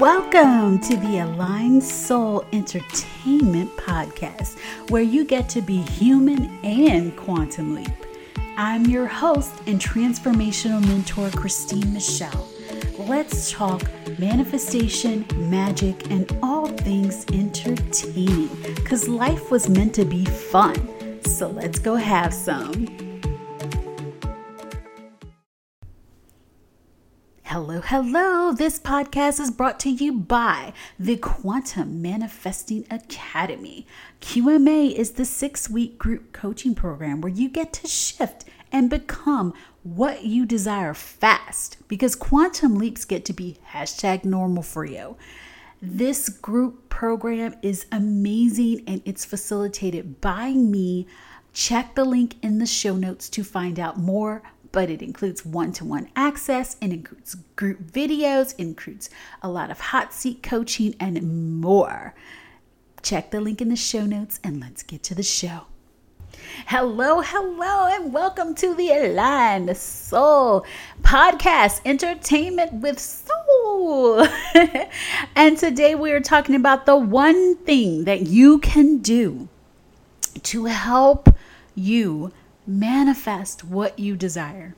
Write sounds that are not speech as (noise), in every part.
Welcome to the Aligned Soul Entertainment Podcast, where you get to be human and quantum leap. I'm your host and transformational mentor, Christine Michelle. Let's talk manifestation, magic, and all things entertaining because life was meant to be fun. So let's go have some. Hello, hello. This podcast is brought to you by the Quantum Manifesting Academy. QMA is the six week group coaching program where you get to shift and become what you desire fast because quantum leaps get to be hashtag normal for you. This group program is amazing and it's facilitated by me. Check the link in the show notes to find out more but it includes one to one access, it includes group videos, includes a lot of hot seat coaching, and more. Check the link in the show notes and let's get to the show. Hello, hello, and welcome to the Aligned Soul Podcast Entertainment with Soul. (laughs) and today we are talking about the one thing that you can do to help you manifest what you desire.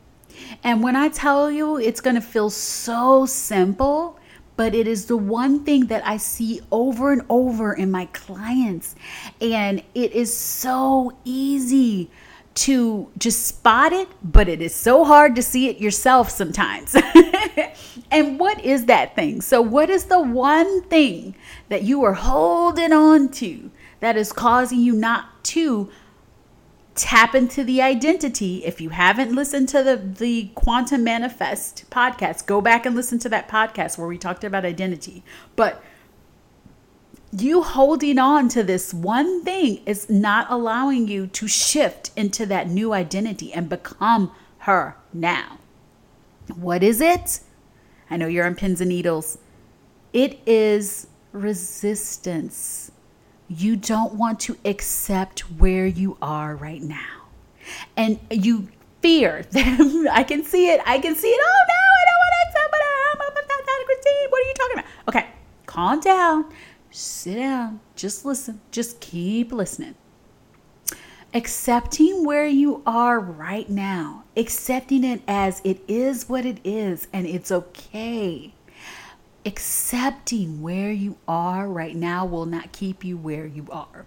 And when I tell you, it's going to feel so simple, but it is the one thing that I see over and over in my clients. And it is so easy to just spot it, but it is so hard to see it yourself sometimes. (laughs) and what is that thing? So, what is the one thing that you are holding on to that is causing you not to tap into the identity. If you haven't listened to the, the Quantum Manifest podcast, go back and listen to that podcast where we talked about identity. But you holding on to this one thing is not allowing you to shift into that new identity and become her now. What is it? I know you're on pins and needles. It is resistance you don't want to accept where you are right now. And you fear (laughs) that I can see it. I can see it. Oh no, I don't want to accept Christine. What are you talking about? Okay, calm down. Sit down. Just listen. Just keep listening. Accepting where you are right now, accepting it as it is what it is, and it's okay accepting where you are right now will not keep you where you are.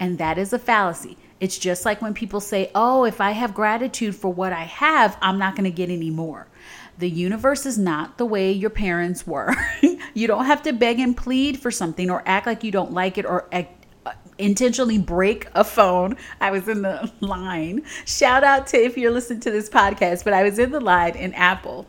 And that is a fallacy. It's just like when people say, Oh, if I have gratitude for what I have, I'm not going to get any more. The universe is not the way your parents were. (laughs) you don't have to beg and plead for something or act like you don't like it or act, uh, intentionally break a phone. I was in the (laughs) line. Shout out to if you're listening to this podcast, but I was in the line in Apple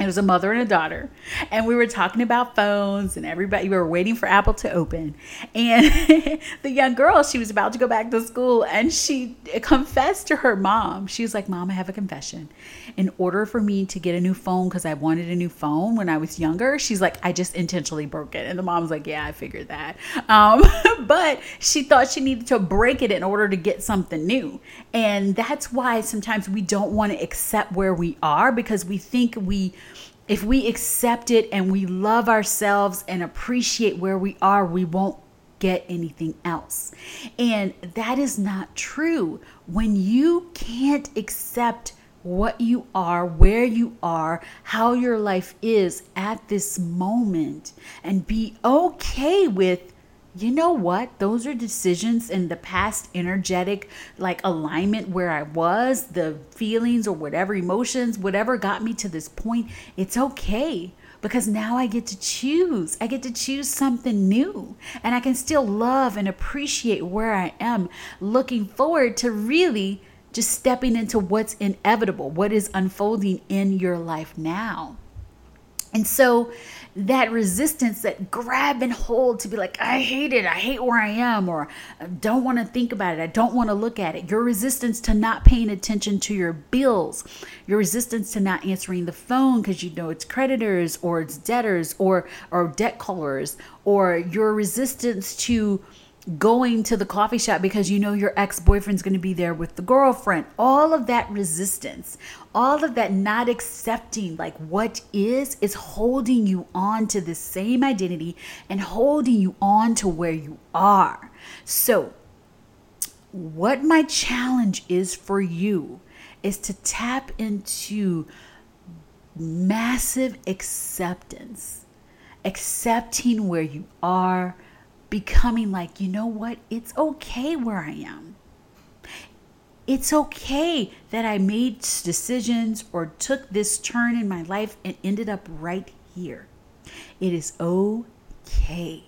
it was a mother and a daughter. And we were talking about phones and everybody we were waiting for apple to open. And (laughs) the young girl she was about to go back to school and she confessed to her mom. She was like mom i have a confession. In order for me to get a new phone because i wanted a new phone when i was younger she's like i just intentionally broke it. And the mom was like yeah i figured that. Um, (laughs) but she thought she needed to break it in order to get something new. And that's why sometimes we don't want to accept where we are because we think we if we accept it and we love ourselves and appreciate where we are, we won't get anything else. And that is not true. When you can't accept what you are, where you are, how your life is at this moment, and be okay with you know what? Those are decisions in the past energetic like alignment where I was, the feelings or whatever emotions, whatever got me to this point. It's okay because now I get to choose. I get to choose something new and I can still love and appreciate where I am, looking forward to really just stepping into what's inevitable, what is unfolding in your life now. And so that resistance, that grab and hold to be like, I hate it, I hate where I am, or I don't want to think about it, I don't want to look at it. Your resistance to not paying attention to your bills, your resistance to not answering the phone because you know it's creditors or it's debtors or or debt callers, or your resistance to going to the coffee shop because you know your ex boyfriend's going to be there with the girlfriend. All of that resistance, all of that not accepting like what is, is holding you on to the same identity and holding you on to where you are. So, what my challenge is for you is to tap into massive acceptance, accepting where you are becoming like, you know what? It's okay where I am. It's okay that I made decisions or took this turn in my life and ended up right here. It is okay.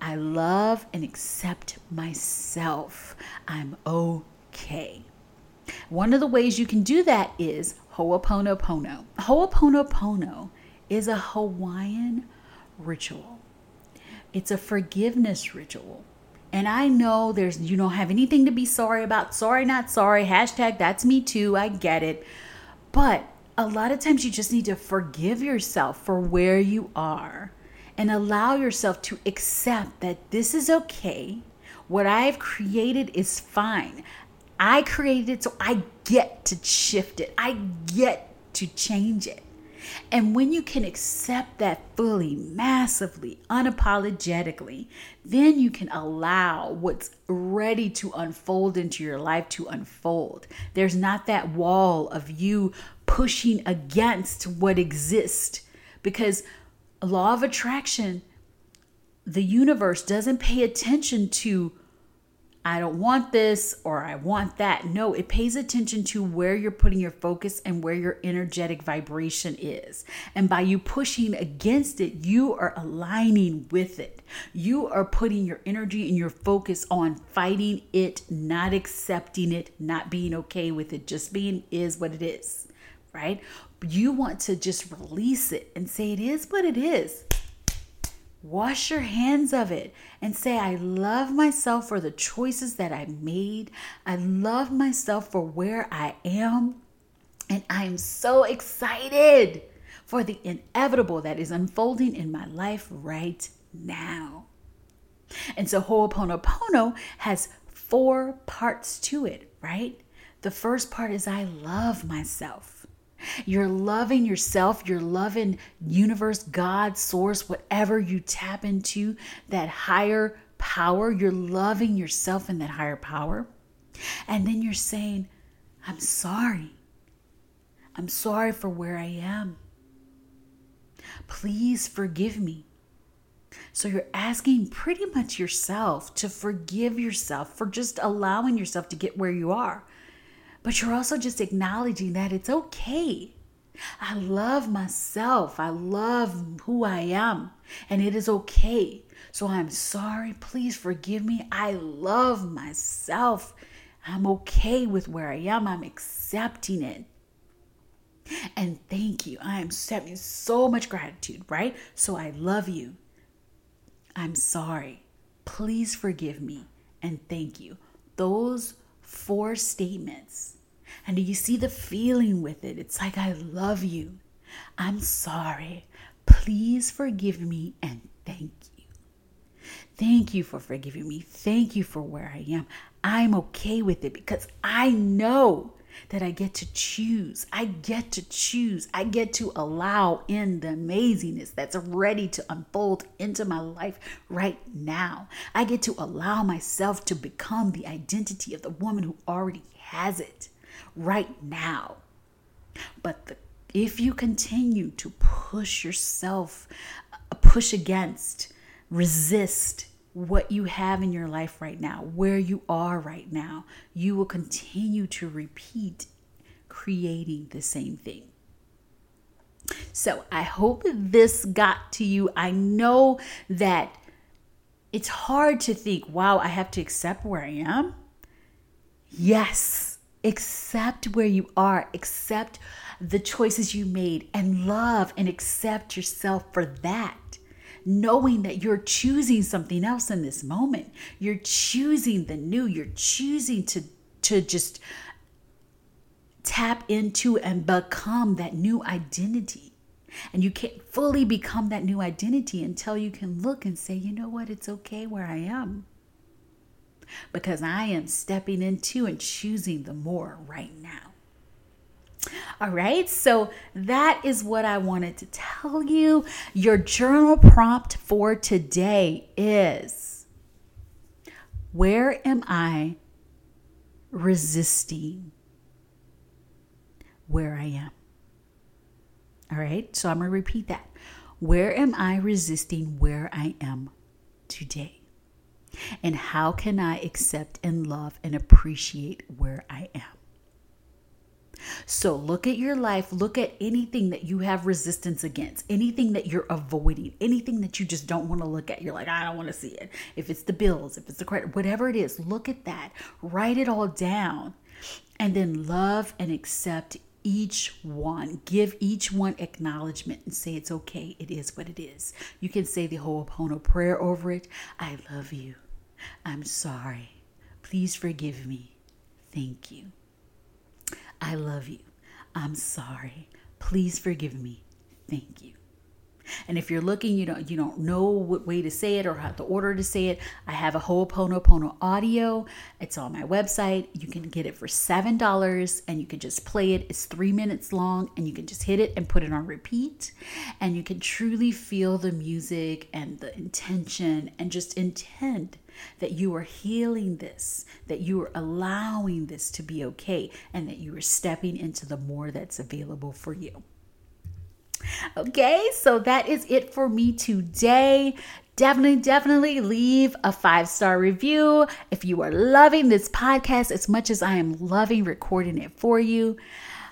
I love and accept myself. I'm okay. One of the ways you can do that is Ho'oponopono. Ho'oponopono is a Hawaiian ritual. It's a forgiveness ritual. And I know there's you don't have anything to be sorry about. Sorry, not sorry. Hashtag that's me too. I get it. But a lot of times you just need to forgive yourself for where you are and allow yourself to accept that this is okay. What I've created is fine. I created it, so I get to shift it. I get to change it. And when you can accept that fully, massively, unapologetically, then you can allow what's ready to unfold into your life to unfold. There's not that wall of you pushing against what exists because law of attraction, the universe doesn't pay attention to I don't want this or I want that. No, it pays attention to where you're putting your focus and where your energetic vibration is. And by you pushing against it, you are aligning with it. You are putting your energy and your focus on fighting it, not accepting it, not being okay with it, just being is what it is, right? You want to just release it and say it is what it is. Wash your hands of it and say, I love myself for the choices that I made. I love myself for where I am. And I am so excited for the inevitable that is unfolding in my life right now. And so Ho'oponopono has four parts to it, right? The first part is I love myself. You're loving yourself, you're loving universe, God, source, whatever you tap into, that higher power. You're loving yourself in that higher power. And then you're saying, I'm sorry. I'm sorry for where I am. Please forgive me. So you're asking pretty much yourself to forgive yourself for just allowing yourself to get where you are but you're also just acknowledging that it's okay. I love myself. I love who I am, and it is okay. So I'm sorry. Please forgive me. I love myself. I'm okay with where I am. I'm accepting it. And thank you. I am accepting so much gratitude, right? So I love you. I'm sorry. Please forgive me and thank you. Those four statements. And do you see the feeling with it? It's like, I love you. I'm sorry. Please forgive me and thank you. Thank you for forgiving me. Thank you for where I am. I'm okay with it because I know that I get to choose. I get to choose. I get to allow in the amazingness that's ready to unfold into my life right now. I get to allow myself to become the identity of the woman who already has it right now. But the, if you continue to push yourself, uh, push against, resist, what you have in your life right now, where you are right now, you will continue to repeat creating the same thing. So I hope this got to you. I know that it's hard to think, wow, I have to accept where I am. Yes, accept where you are, accept the choices you made, and love and accept yourself for that knowing that you're choosing something else in this moment. You're choosing the new. You're choosing to to just tap into and become that new identity. And you can't fully become that new identity until you can look and say, you know what, it's okay where I am. because I am stepping into and choosing the more right now. All right, so that is what I wanted to tell you. Your journal prompt for today is Where am I resisting where I am? All right, so I'm going to repeat that. Where am I resisting where I am today? And how can I accept and love and appreciate where I am? So look at your life, look at anything that you have resistance against, anything that you're avoiding, anything that you just don't want to look at. You're like, I don't want to see it. If it's the bills, if it's the credit, whatever it is, look at that, write it all down, and then love and accept each one. Give each one acknowledgement and say it's okay. It is what it is. You can say the whole Ho'oponopono prayer over it. I love you. I'm sorry. Please forgive me. Thank you. I love you. I'm sorry. Please forgive me. Thank you. And if you're looking, you don't you don't know what way to say it or how to order to say it, I have a Ho'oponopono audio. It's on my website. You can get it for seven dollars, and you can just play it. It's three minutes long, and you can just hit it and put it on repeat, and you can truly feel the music and the intention, and just intend that you are healing this, that you are allowing this to be okay, and that you are stepping into the more that's available for you. Okay, so that is it for me today. Definitely, definitely leave a five star review if you are loving this podcast as much as I am loving recording it for you.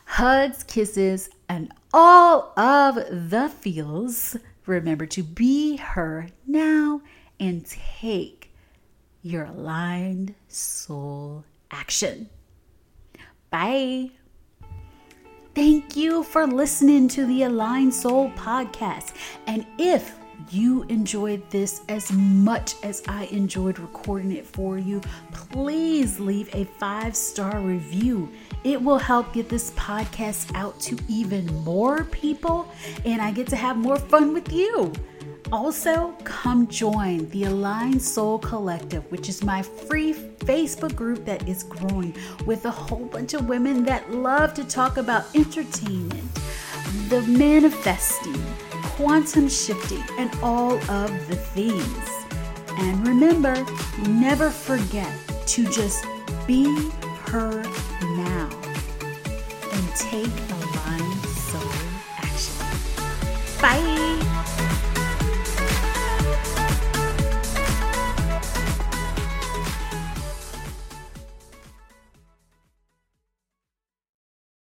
Hugs, kisses, and all of the feels. Remember to be her now and take your aligned soul action. Bye. Thank you for listening to the Aligned Soul podcast. And if you enjoyed this as much as I enjoyed recording it for you, please leave a five star review. It will help get this podcast out to even more people, and I get to have more fun with you. Also, come join the Aligned Soul Collective, which is my free Facebook group that is growing with a whole bunch of women that love to talk about entertainment, the manifesting, quantum shifting, and all of the things. And remember, never forget to just be her now and take aligned soul action. Bye.